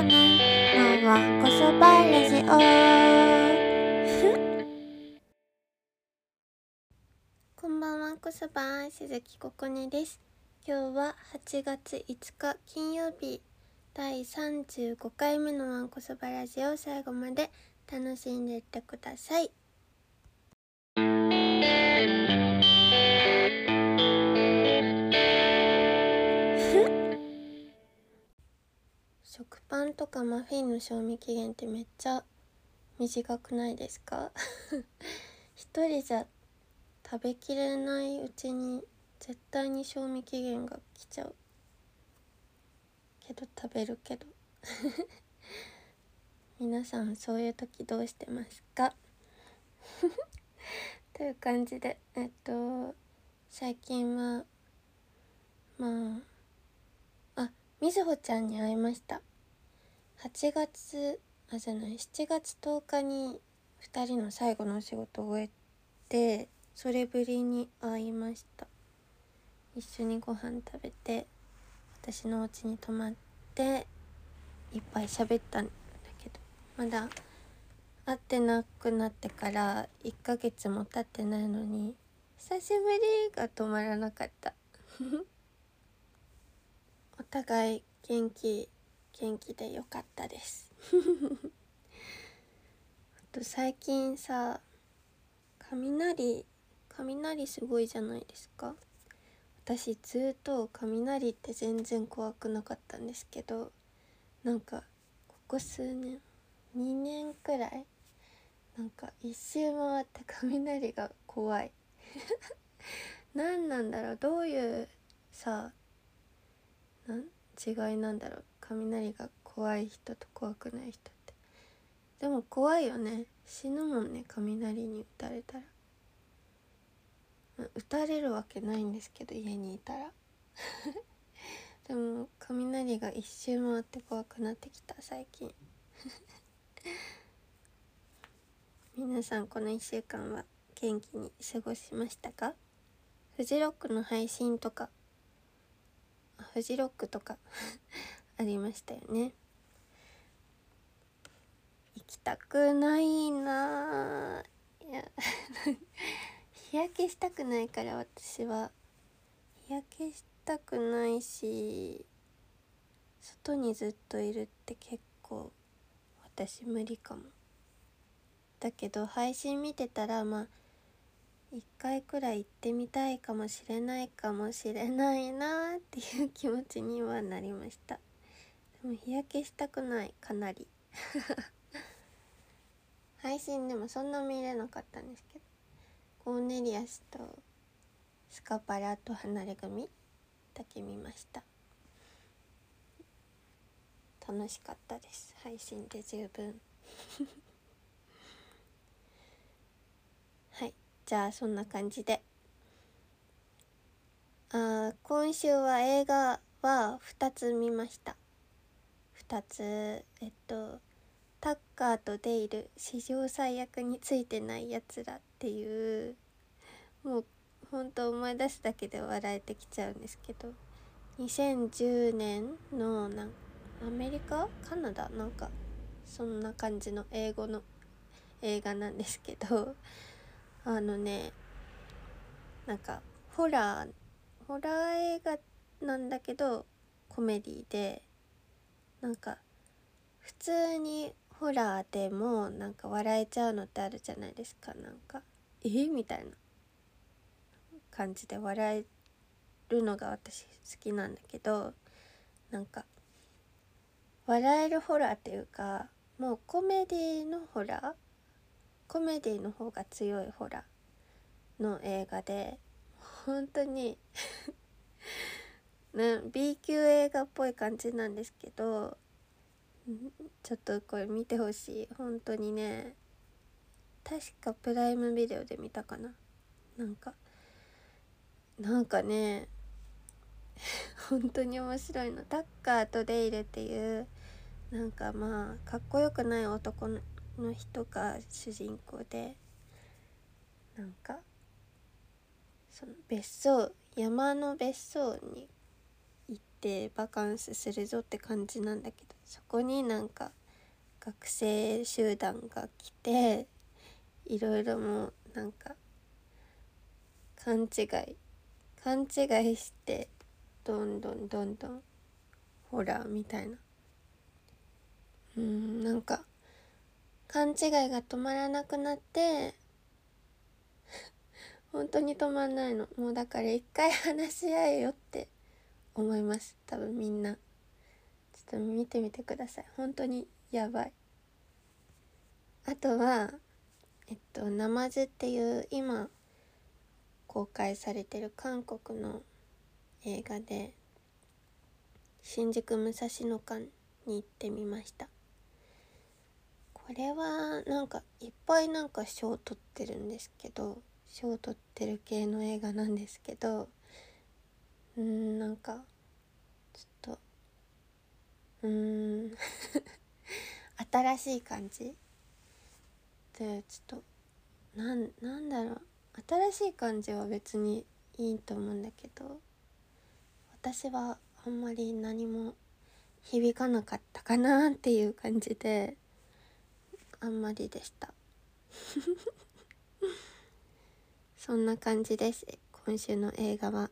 こねのわんこそばラジオこんばんはこそば鈴木ここねです。今日は8月5日金曜日。第35回目のわんこそばラジオ最後まで楽しんでいってください。パンとかマフィンの賞味期限ってめっちゃ短くないですか？一人じゃ食べきれないうちに絶対に賞味期限が来ちゃう。けど食べるけど。皆さんそういう時どうしてますか？という感じでえっと最近はまああみずほちゃんに会いました。8月あじゃない7月10日に2人の最後のお仕事を終えてそれぶりに会いました。一緒にご飯食べて私のお家に泊まっていっぱい喋ったんだけどまだ会ってなくなってから1ヶ月も経ってないのに久しぶりが止まらなかった。お互い元気元気でよかったです。あと最近さ雷雷すごいじゃないですか。私ずっと雷って全然怖くなかったんですけどなんかここ数年2年くらいなんか一周回って雷が怖い。何なんだろう？どういうさなん違いなんだろう？雷が怖い人と怖くない人って。でも怖いよね。死ぬもんね雷に打たれたら。打たれるわけないんですけど家にいたら。でも雷が一周回って怖くなってきた最近。皆さんこの1週間は元気に過ごしましたか？フジロックの配信とか。フジロックとか。ありましたよね。行きたくないな。いや 日焼けしたくないから私は日焼けしたくないし外にずっといるって結構私無理かも。だけど配信見てたらまあ一回くらい行ってみたいかもしれないかもしれないなっていう気持ちにはなりました。でも日焼けしたくないかなり。配信でもそんな見れなかったんですけど。コーネリアスとスカパラと離れ組だけ見ました。楽しかったです。配信で十分。はいじゃあそんな感じで。あ今週は映画は2つ見ました。2つえっとタッカーとデイル史上最悪についてないやつらっていうもうほんと思い出すだけで笑えてきちゃうんですけど2010年のなんアメリカカナダなんかそんな感じの英語の映画なんですけどあのねなんかホラーホラー映画なんだけどコメディでなんか普通にホラーでもなんか笑えちゃうのってあるじゃないですか。なんかえ？みたいな。感じで笑えるのが私好きなんだけどなんか笑えるホラーっていうかもうコメディのホラー？コメディの方が強いホラーの映画で本当にね B 級映画っぽい感じなんですけどちょっとこれ見てほしい。本当にね確かプライムビデオで見たかな。なんかなんかね 本当に面白いの。タッカーとデイルっていうなんかまあかっこよくない男の人が主人公でなんかその別荘山の別荘にってバカンスするぞって感じなんだけどそこになんか学生集団が来ていろいろもうなんか勘違い勘違いしてどんどんどんどんホラーみたいな。うんなんか勘違いが止まらなくなって 本当に止まんないの。もうだから一回話し合えよって。思います。多分みんな。ちょっと見てみてください。本当にやばい。あとはえっと「ナマズ」っていう今公開されてる韓国の映画で新宿武蔵野館に行ってみました。これはなんかいっぱいなんか賞を取ってるんですけど賞を取ってる系の映画なんですけどうんなんかちょっとうん 新しい感じ？でちょっとなんなんだろう。新しい感じは別にいいと思うんだけど私はあんまり何も響かなかったかなっていう感じであんまりでした。そんな感じです。今週の映画は。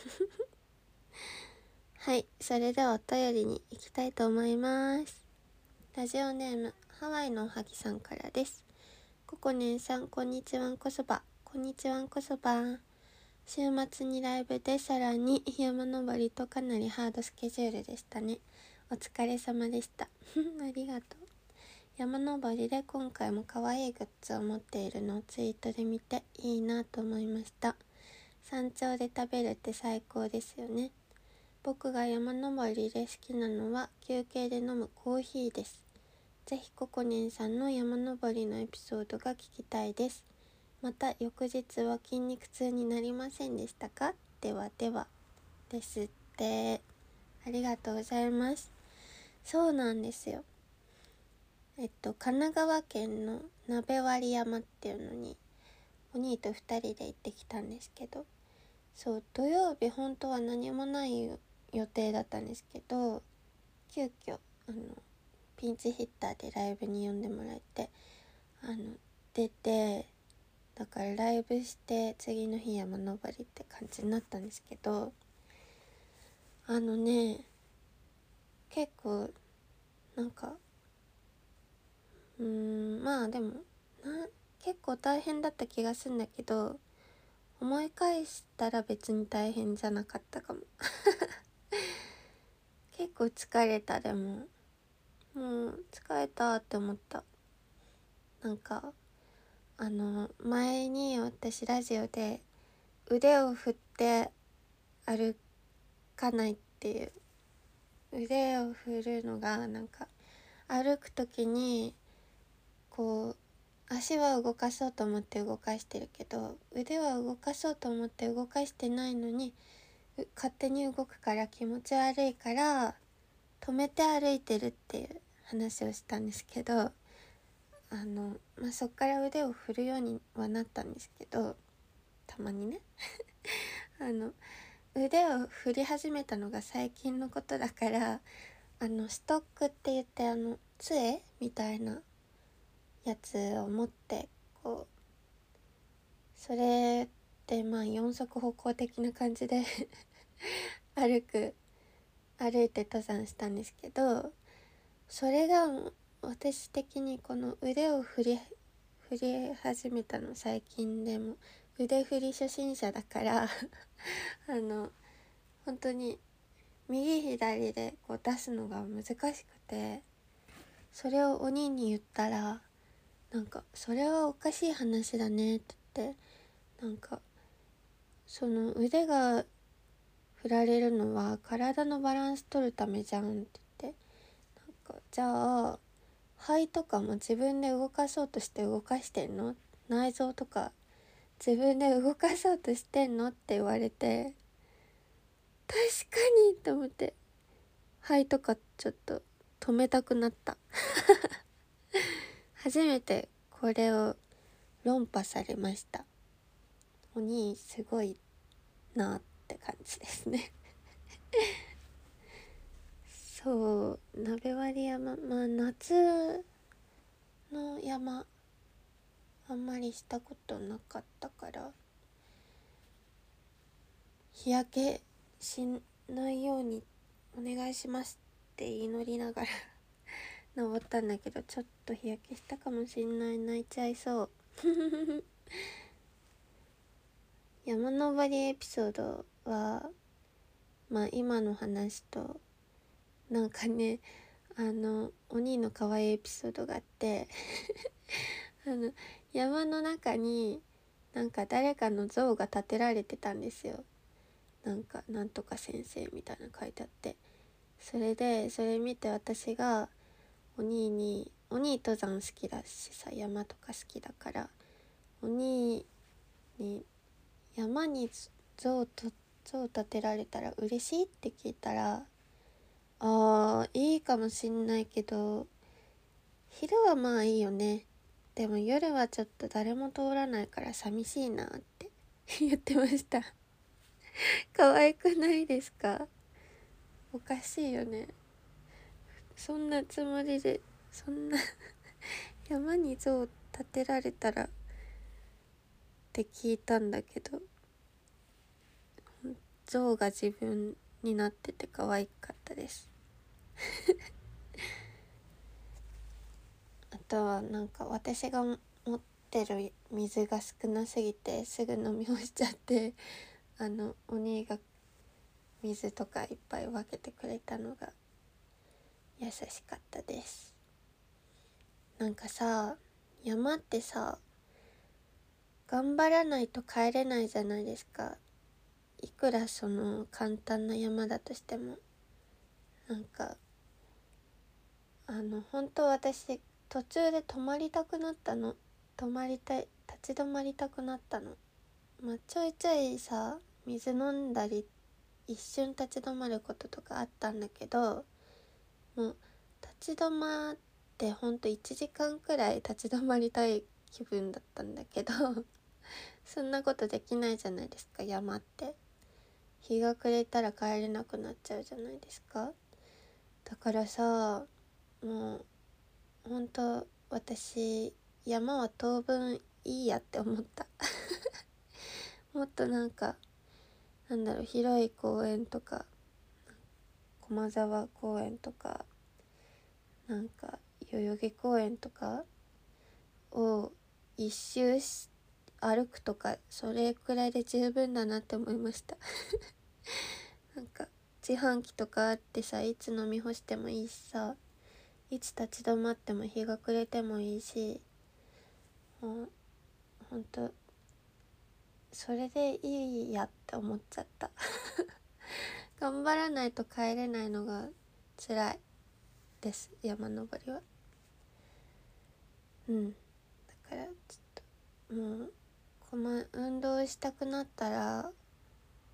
はいそれではお便りに行きたいと思います。ラジオネームハワイのおはぎさんからです。ココネンさんこんにちはんこそば。こんにちはんこそば。週末にライブでさらに山登りとかなりハードスケジュールでしたね。お疲れ様でした。ありがとう。山登りで今回も可愛いグッズを持っているのをツイートで見ていいなと思いました。山頂で食べるって最高ですよね。僕が山登りで好きなのは休憩で飲むコーヒーです。ぜひココネンさんの山登りのエピソードが聞きたいです。また翌日は筋肉痛になりませんでしたか？ではでは。ですって。ありがとうございます。そうなんですよ。えっと神奈川県の鍋割山っていうのにお兄と2人で行ってきたんですけどそう土曜日本当は何もない予定だったんですけど急遽あのピンチヒッターでライブに呼んでもらえてあの出てだからライブして次の日山登りって感じになったんですけどあのね結構なんかうーんまあでもな結構大変だった気がするんだけど思い返したら別に大変じゃなかったかも。結構疲れたでも。もう疲れたって思った。なんかあの前に私ラジオで腕を振って歩かないっていう。腕を振るのがなんか歩く時にこう足は動かそうと思って動かしてるけど腕は動かそうと思って動かしてないのに勝手に動くから気持ち悪いから止めて歩いてるっていう話をしたんですけどあの、まあ、そっから腕を振るようにはなったんですけどたまにね。あの腕を振り始めたのが最近のことだからあのストックって言ってあの杖みたいなやつを持ってこうそれでまあ四足歩行的な感じで 歩く歩いて登山したんですけどそれが私的にこの腕を振り振り始めたの最近でも腕振り初心者だから あの本当に右左でこう出すのが難しくてそれを鬼に言ったらなんか「それはおかしい話だね」って言ってなんかその腕が振られるのは体のバランス取るためじゃんって言ってなんかじゃあ肺とかも自分で動かそうとして動かしてんの？内臓とか自分で動かそうとしてんの？って言われて確かにと思って肺とかちょっと止めたくなった。初めてこれを論破されました。お兄すごいなって感じですね。そう鍋割山まあ夏の山あんまりしたことなかったから日焼けしないようにお願いしますって祈りながら登ったんだけどちょっと日焼けしたかもしんない。泣いちゃいそう。山登りエピソードはまあ今の話となんかねあのお兄の可愛いエピソードがあって あの山の中になんか誰かの像が建てられてたんですよ。なんかなんとか先生みたいな書いてあって。それでそれ見て私がお兄にお兄登山好きだしさ山とか好きだからお兄に山に像と像建てられたら嬉しいって聞いたらあーいいかもしんないけど昼はまあいいよね。でも夜はちょっと誰も通らないから寂しいなって 言ってました。可愛くないですか？おかしいよね。そんなつもりでそんな 山に像建てられたらって聞いたんだけど像が自分になってて可愛かったです。あとはなんか私が持ってる水が少なすぎてすぐ飲み干しちゃってあのお兄が水とかいっぱい分けてくれたのが優しかったです。なんかさ山ってさ頑張らないと帰れないじゃないですか。いくらその簡単な山だとしても。なんかあの本当私途中で泊まりたくなったの。泊まりたい立ち止まりたくなったの。まあちょいちょいさ水飲んだり一瞬立ち止まることとかあったんだけどもう立ち止まってほんと1時間くらい立ち止まりたい気分だったんだけど そんなことできないじゃないですか山って。日が暮れたら帰れなくなっちゃうじゃないですか。だからさもうほんと私山は当分いいやって思った。もっとなんかなんだろう広い公園とか駒沢公園とかなんか代々木公園とかを一周し歩くとかそれくらいで十分だなって思いました。なんか自販機とかあってさいつ飲み干してもいいしさいつ立ち止まっても日が暮れてもいいしもうほんとそれでいいやって思っちゃった。頑張らないと帰れないのが辛いです山登りは。うん。だからちょっともうこの運動したくなったら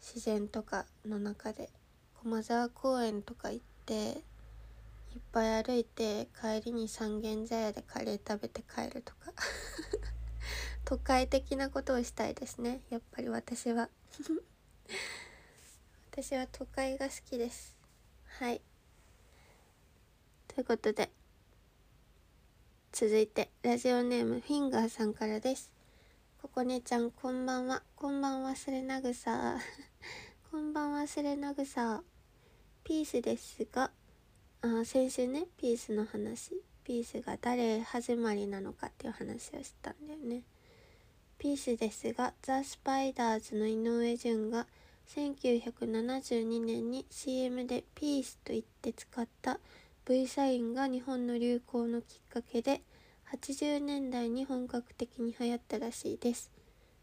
自然とかの中で駒沢公園とか行っていっぱい歩いて帰りに三軒茶屋でカレー食べて帰るとか 都会的なことをしたいですねやっぱり私は。私は都会が好きです。はい。ということで続いてラジオネームフィンガーさんからです。ここねちゃんこんばんは。こんばんは忘れなぐさ こんばんは忘れなぐさピースですがあ先週ねピースの話。ピースが誰始まりなのかっていう話をしたんだよね。ピースですがザ・スパイダーズの井上順が1972年に CM でピースと言って使った V サインが日本の流行のきっかけで80年代に本格的に流行ったらしいです。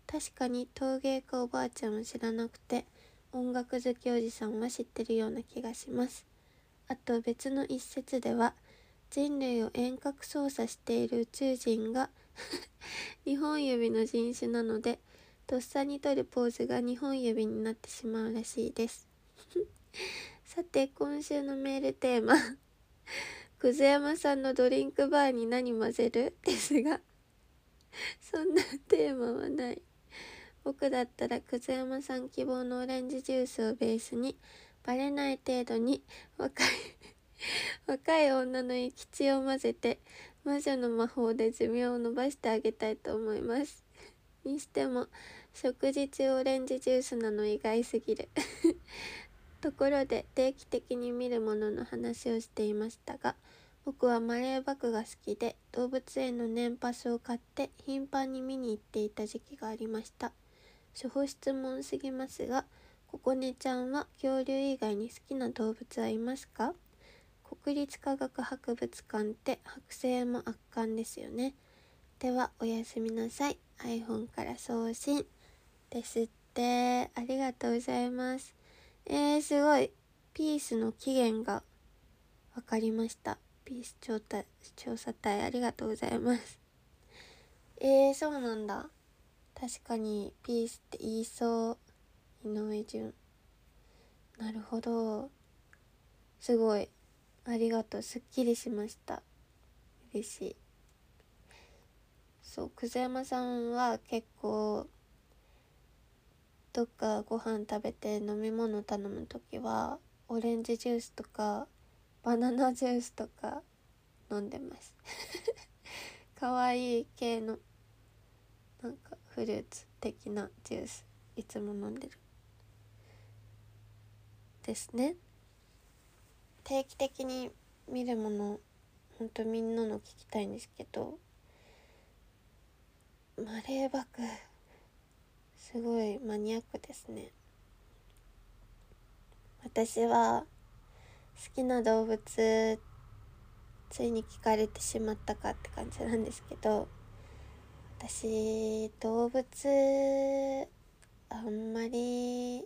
確かに陶芸家おばあちゃんは知らなくて音楽好きおじさんは知ってるような気がします。あと別の一節では人類を遠隔操作している宇宙人が 2本指の人種なのでとっさに取るポーズが2本指になってしまうらしいです。さて今週のメールテーマ。くず山さんのドリンクバーに何混ぜる？ですが そんなテーマはない。僕だったらくず山さん希望のオレンジジュースをベースにバレない程度に若い若い女の生き血を混ぜて魔女の魔法で寿命を伸ばしてあげたいと思います。にしても食事中オレンジジュースなの意外すぎる。ところで定期的に見るものの話をしていましたが僕はマレーバクが好きで動物園の年パスを買って頻繁に見に行っていた時期がありました。初歩質問すぎますがここねちゃんは恐竜以外に好きな動物はいますか？国立科学博物館って剥製も圧巻ですよね。ではおやすみなさい。iPhone から送信ですって。ありがとうございます。えー、すごい。ピースの起源が分かりました。ピース調査調査隊。ありがとうございます。えー、そうなんだ。確かにピースって言いそう。井上順。なるほど。すごい。ありがとう。すっきりしました。嬉しい。そう久世山さんは結構どっかご飯食べて飲み物頼む時はオレンジジュースとかバナナジュースとか飲んでます。可愛い系のなんかフルーツ的なジュースいつも飲んでる。ですね。定期的に見るものほんとみんなの聞きたいんですけどマレーバクすごいマニアックですね。私は好きな動物ついに聞かれてしまったかって感じなんですけど私動物あんまり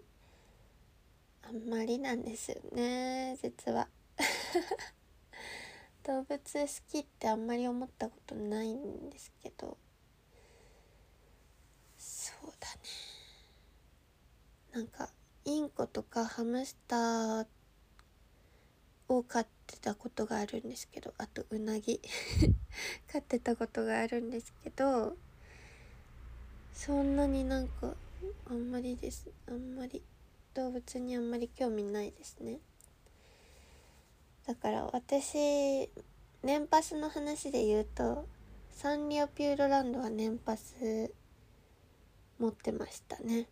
あんまりなんですよね実は。動物好きってあんまり思ったことないんですけど。そうだね。なんかインコとかハムスターを飼ってたことがあるんですけどあとうなぎ飼ってたことがあるんですけどそんなになんかあんまりです。あんまり動物にあんまり興味ないですね。だから私年パスの話で言うとサンリオピューロランドは年パス持ってましたね。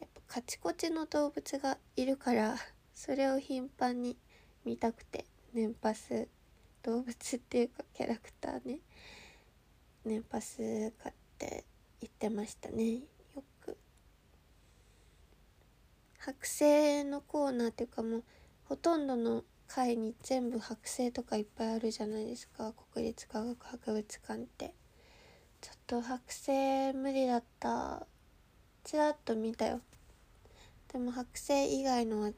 やっぱカチコチの動物がいるからそれを頻繁に見たくて年パス動物っていうかキャラクターね年パス買って行ってましたね。よく。剥製のコーナーっていうかもうほとんどの回に全部剥製とかいっぱいあるじゃないですか。国立科学博物館って。と剥製無理だった。ちらっと見たよ。でも剥製以外のは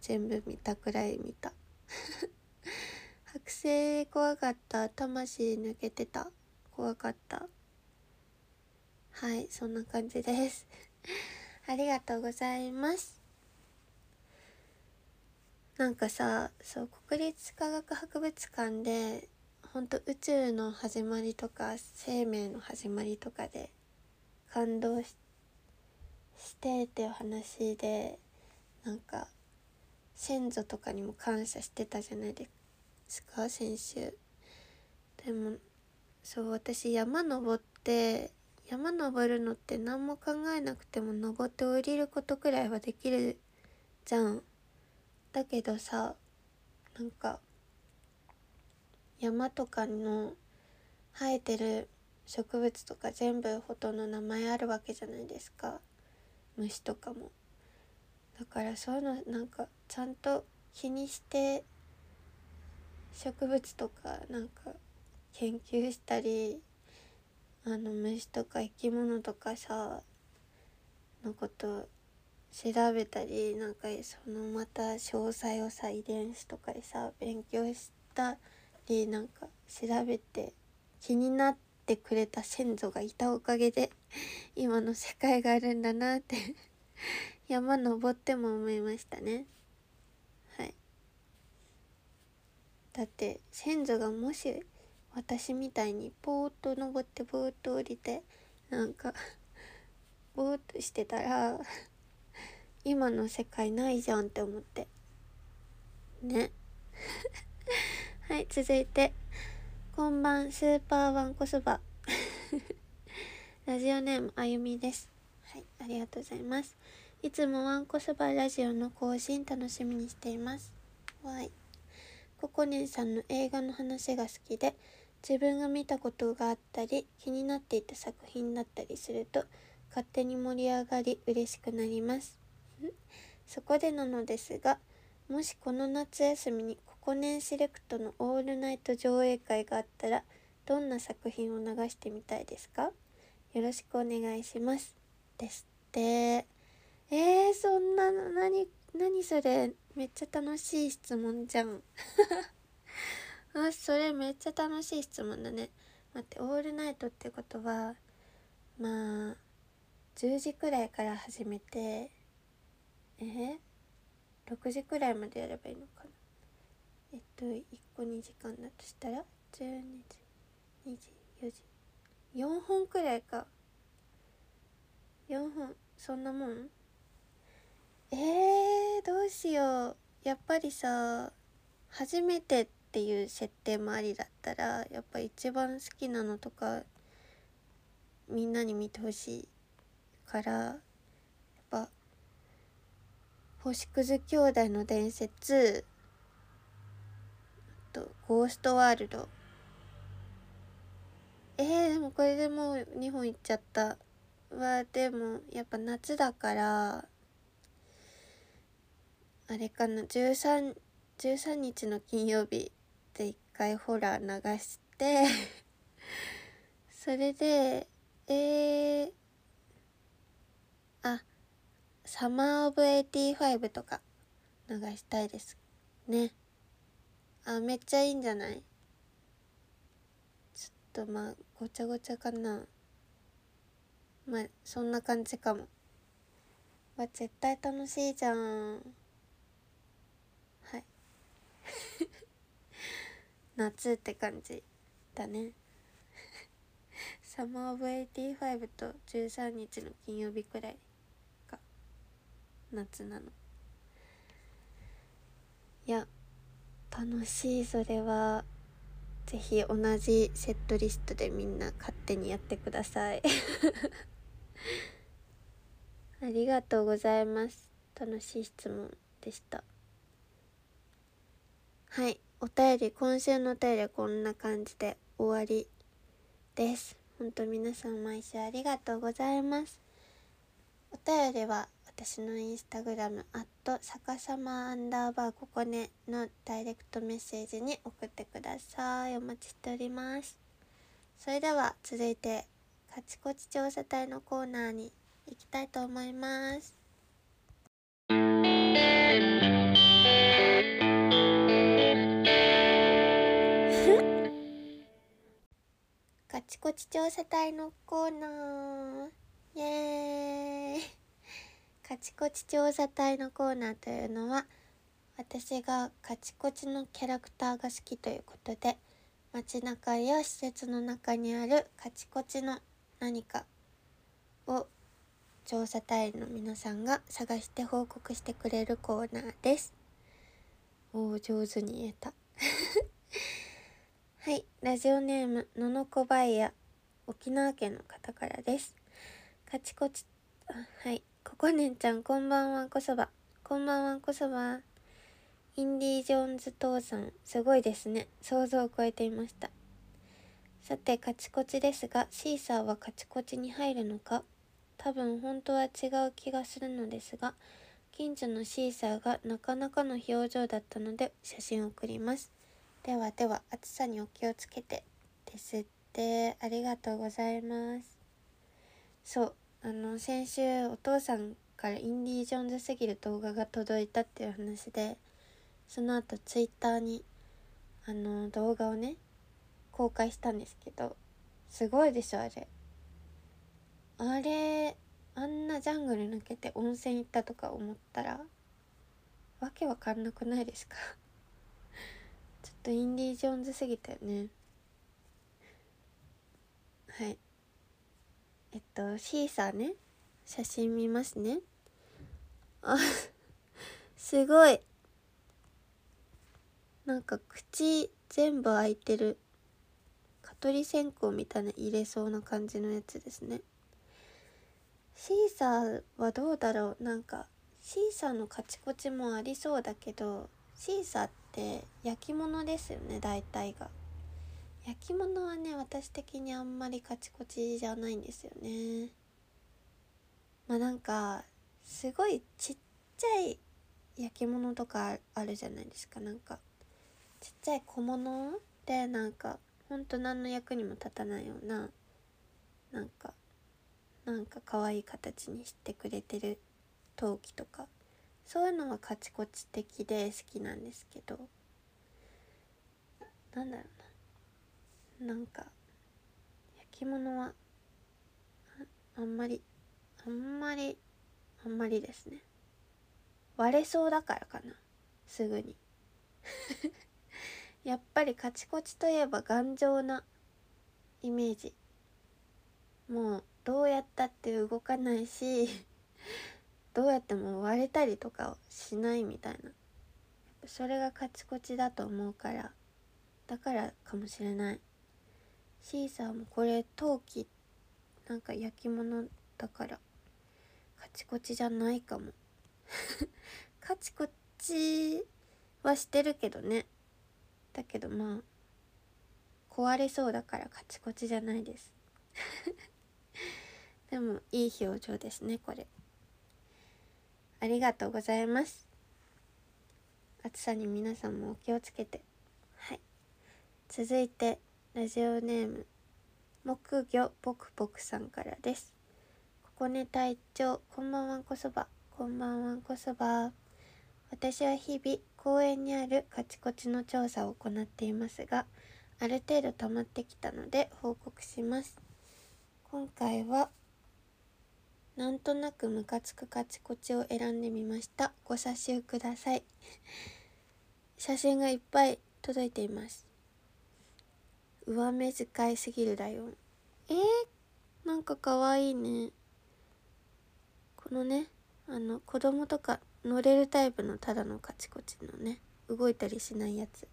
全部見たくらい見た。剥製怖かった。魂抜けてた。怖かった。はいそんな感じです。ありがとうございます。なんかさそう国立科学博物館でほんと宇宙の始まりとか生命の始まりとかで感動してっていう話でなんか先祖とかにも感謝してたじゃないですか先週。でもそう私山登って山登るのって何も考えなくても登って降りることくらいはできるじゃん。だけどさなんか山とかの生えてる植物とか全部ほとんど名前あるわけじゃないですか。虫とかも。だからそういうのなんかちゃんと気にして植物とかなんか研究したりあの虫とか生き物とかさのこと調べたりなんかそのまた詳細をさ遺伝子とかでさ勉強したりなんか調べて気になってくれた先祖がいたおかげで 今の世界があるんだなって 山登っても思いましたね。はい。だって先祖がもし私みたいにポーッと登ってポーッと降りてなんか ぼーっとしてたら今の世界ないじゃんって思って。ね。はい続いて。こんばんスーパーワンコそば。ラジオネームあゆみです。はいありがとうございます。いつもワンコそばラジオの更新楽しみにしています。わい。ココネンさんの映画の話が好きで自分が見たことがあったり気になっていた作品だったりすると勝手に盛り上がり嬉しくなります。そこでなのですがもしこの夏休みにコネンセレクトのオールナイト上映会があったらどんな作品を流してみたいですか？よろしくお願いします。ですって。えー、そんなの何何それ？めっちゃ楽しい質問じゃん。あそれめっちゃ楽しい質問だね。待ってオールナイトってことはまあ10時くらいから始めてえ6時くらいまでやればいいのかな？えっと1個2時間だとしたら12時2時4時4本くらいか。4本そんなもん？えー、どうしよう。やっぱりさ初めてっていう設定もありだったらやっぱ一番好きなのとかみんなに見てほしいからやっぱ星屑兄弟の伝説ゴーストワールド。えー、でもこれでもう2本いっちゃった。はでもやっぱ夏だから。あれかな 13, 13日の金曜日で一回ホラー流して。それでえー、あサマーオブ85とか流したいですね。あめっちゃいいんじゃない？ちょっとまあごちゃごちゃかな。まあそんな感じかも。わ絶対楽しいじゃん。はい。夏って感じだね。サマーオブ85と13日の金曜日くらいが夏なの。いや楽しい。それはぜひ同じセットリストでみんな勝手にやってください。ありがとうございます。楽しい質問でした。はい。お便り今週のお便りはこんな感じで終わりです。本当皆さん毎週ありがとうございます。お便りは私のインスタグラムアット逆さまアンダーバーここねのダイレクトメッセージに送ってください。お待ちしております。それでは続いてカチコチ調査隊のコーナーに行きたいと思います。カチコチ調査隊のコーナー。イエーイ。カチコチ調査隊のコーナーというのは私がカチコチのキャラクターが好きということで街中や施設の中にあるカチコチの何かを調査隊員の皆さんが探して報告してくれるコーナーです。おお上手に言えた。はいラジオネームののこばいや沖縄県の方からです。カチコチあはい。ここねんちゃんこんばんはこそば。こんばんはこそば。インディ・ージョーンズ父さんすごいですね。想像を超えていました。さてカチコチですがシーサーはカチコチに入るのか？多分本当は違う気がするのですが近所のシーサーがなかなかの表情だったので写真を送ります。ではでは暑さにお気をつけてですって。ありがとうございます。そうあの先週お父さんからインディ・ージョーンズすぎる動画が届いたっていう話でその後ツイッターにあの動画をね公開したんですけどすごいでしょあれ。あれあんなジャングル抜けて温泉行ったとか思ったらわけわかんなくないですか？ちょっとインディ・ージョーンズすぎたよね。はい。えっとシーサーね。写真見ますね。あ すごい。なんか口全部開いてる。蚊取り線香みたいな入れそうな感じのやつですね。シーサーはどうだろう。なんかシーサーのカチコチもありそうだけどシーサーって焼き物ですよね大体が。焼き物はね私的にあんまりカチコチじゃないんですよね。まあなんかすごいちっちゃい焼き物とかあるじゃないですか。なんかちっちゃい小物でなんかほんと何の役にも立たないようななんかなんか可愛い形にしてくれてる陶器とかそういうのはカチコチ的で好きなんですけど。なんだろう。なんか焼き物はあんまりあんまりあんまりですね。割れそうだからかな。すぐに。やっぱりカチコチといえば頑丈なイメージ。もうどうやったって動かないし どうやっても割れたりとかをしないみたいな。それがカチコチだと思うからだからかもしれない。シーサーもこれ陶器なんか焼き物だからカチコチじゃないかも。カチコチはしてるけどね。だけどまあ壊れそうだからカチコチじゃないです。でもいい表情ですねこれ。ありがとうございます。暑さに皆さんもお気をつけて。はい。続いてラジオネーム木魚ぽくぽくさんからです。ここね隊長こんばんはこそば。こんばんはこそば。私は日々公園にあるカチコチの調査を行っていますがある程度溜まってきたので報告します。今回はなんとなくムカつくカチコチを選んでみました。ご査集ください。写真がいっぱい届いています。上目遣いすぎるだよ。えー、なんかかわいいね。このねあの子供とか乗れるタイプのただのカチコチのね動いたりしないやつ。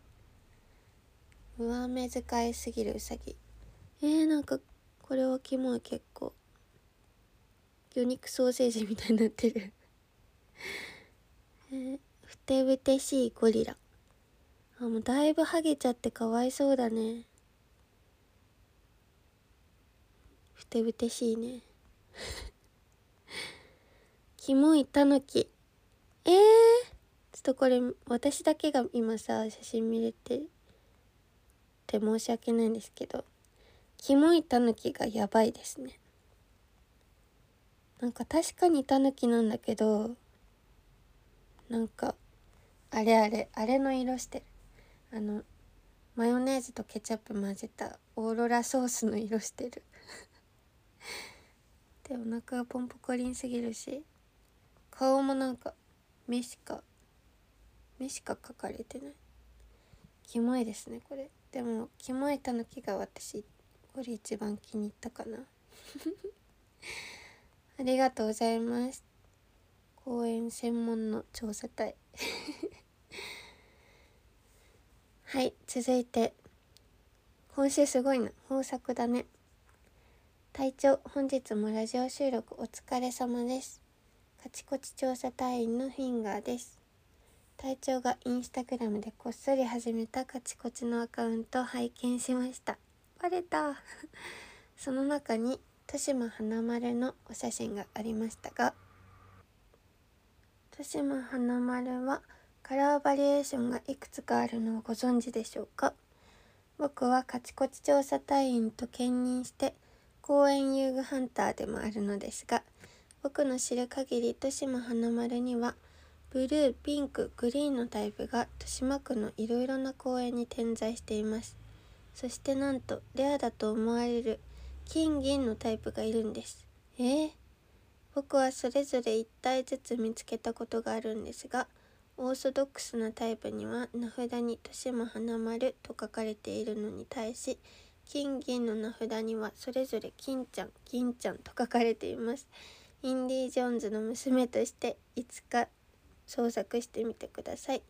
上目遣いすぎるうさぎ。えー、なんかこれはキモい結構。魚肉ソーセージみたいになってる。えー、ふてぶてしいゴリラ。あもうだいぶハゲちゃってかわいそうだねふてぶてしいね。キモいタヌキ。えー、ちょっとこれ私だけが今さ写真見れてって申し訳ないんですけどキモいタヌキがやばいですね。なんか確かにタヌキなんだけどなんかあれあれあれの色してる。あのマヨネーズとケチャップ混ぜたオーロラソースの色してる。でお腹がポンポコリンすぎるし顔もなんか目しか目しか描かれてない。キモいですねこれ。でもキモいタヌキが私これ一番気に入ったかな。ありがとうございます。公園専門の調査隊。はい続いて。今週すごいな。豊作だね。隊長本日もラジオ収録お疲れ様です。カチコチ調査隊員のフィンガーです。隊長がインスタグラムでこっそり始めたカチコチのアカウントを拝見しました。バレた。その中に豊島花丸のお写真がありましたが豊島花丸はカラーバリエーションがいくつかあるのをご存知でしょうか？僕はカチコチ調査隊員と兼任して公園遊具ハンターでもあるのですが僕の知る限り豊島花丸にはブルーピンクグリーンのタイプが豊島区のいろいろな公園に点在しています。そしてなんとレアだと思われる金銀のタイプがいるんです。えー、僕はそれぞれ1体ずつ見つけたことがあるんですがオーソドックスなタイプには名札に豊島花丸と書かれているのに対し金銀の名札にはそれぞれ金ちゃん銀ちゃんと書かれています。インディ・ジョーンズの娘としていつか創作してみてください。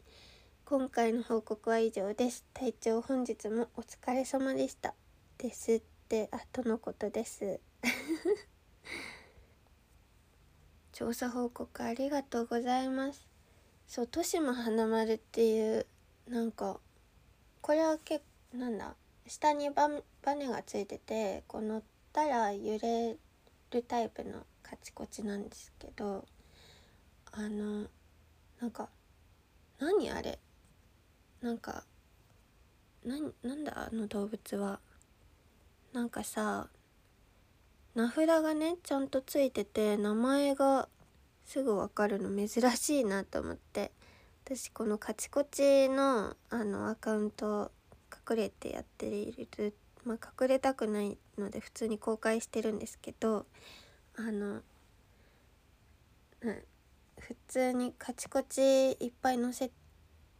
今回の報告は以上です。隊長本日もお疲れ様でしたですってあとのことです。調査報告ありがとうございます。そう豊島花丸っていうなんかこれは結なんだ？下にババネがついててこう乗ったら揺れるタイプのカチコチなんですけどあのなんか何あれ？なんかななんだ？あの動物は。なんかさ名札がねちゃんとついてて名前がすぐ分かるの珍しいなと思って。私このカチコチのあのアカウント隠れてやっているまあ隠れたくないので普通に公開してるんですけどあの、うん、普通にカチコチいっぱい載せ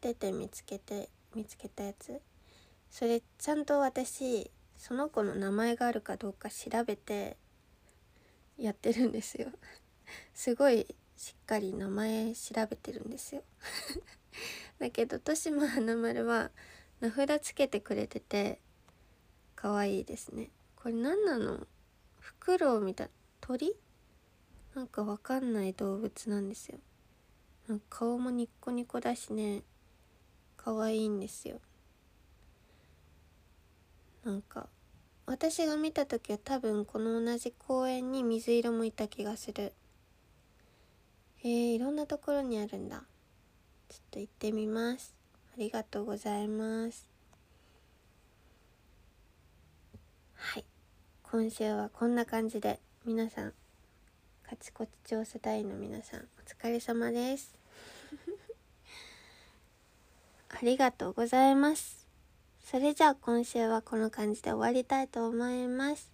てて見つけて見つけたやつ。それちゃんと私その子の名前があるかどうか調べてやってるんですよ。すごいしっかり名前調べてるんですよ。だけど豊島花丸は名札つけてくれてて可愛いですね。これ何なの？フクロウみたい鳥？なんかわかんない動物なんですよ。顔もニッコニコだしね。可愛いんですよ。なんか私が見た時は多分この同じ公園に水色もいた気がする。へえ、いろんなところにあるんだ。ちょっと行ってみます。ありがとうございます。はい。今週はこんな感じで皆さんカチコチ調査隊の皆さんお疲れ様です。ありがとうございます。それじゃあ今週はこの感じで終わりたいと思います。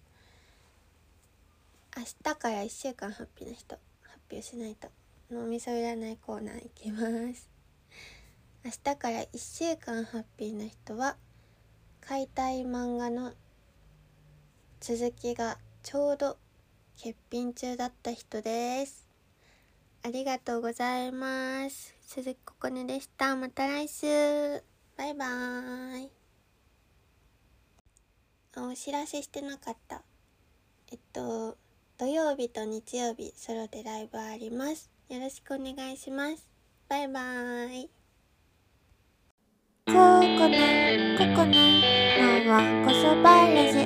明日から1週間ハッピーな人発表しないと脳みそ占いコーナーいきます。明日から1週間ハッピーな人は買いたい漫画の続きがちょうど欠品中だった人です。ありがとうございます。鈴木ここねでした。また来週。バイバーイ。お知らせしてなかった。えっと土曜日と日曜日ソロでライブあります。よろしくお願いします。バイバーイ。ここねここね。のはこそばラジ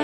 オ。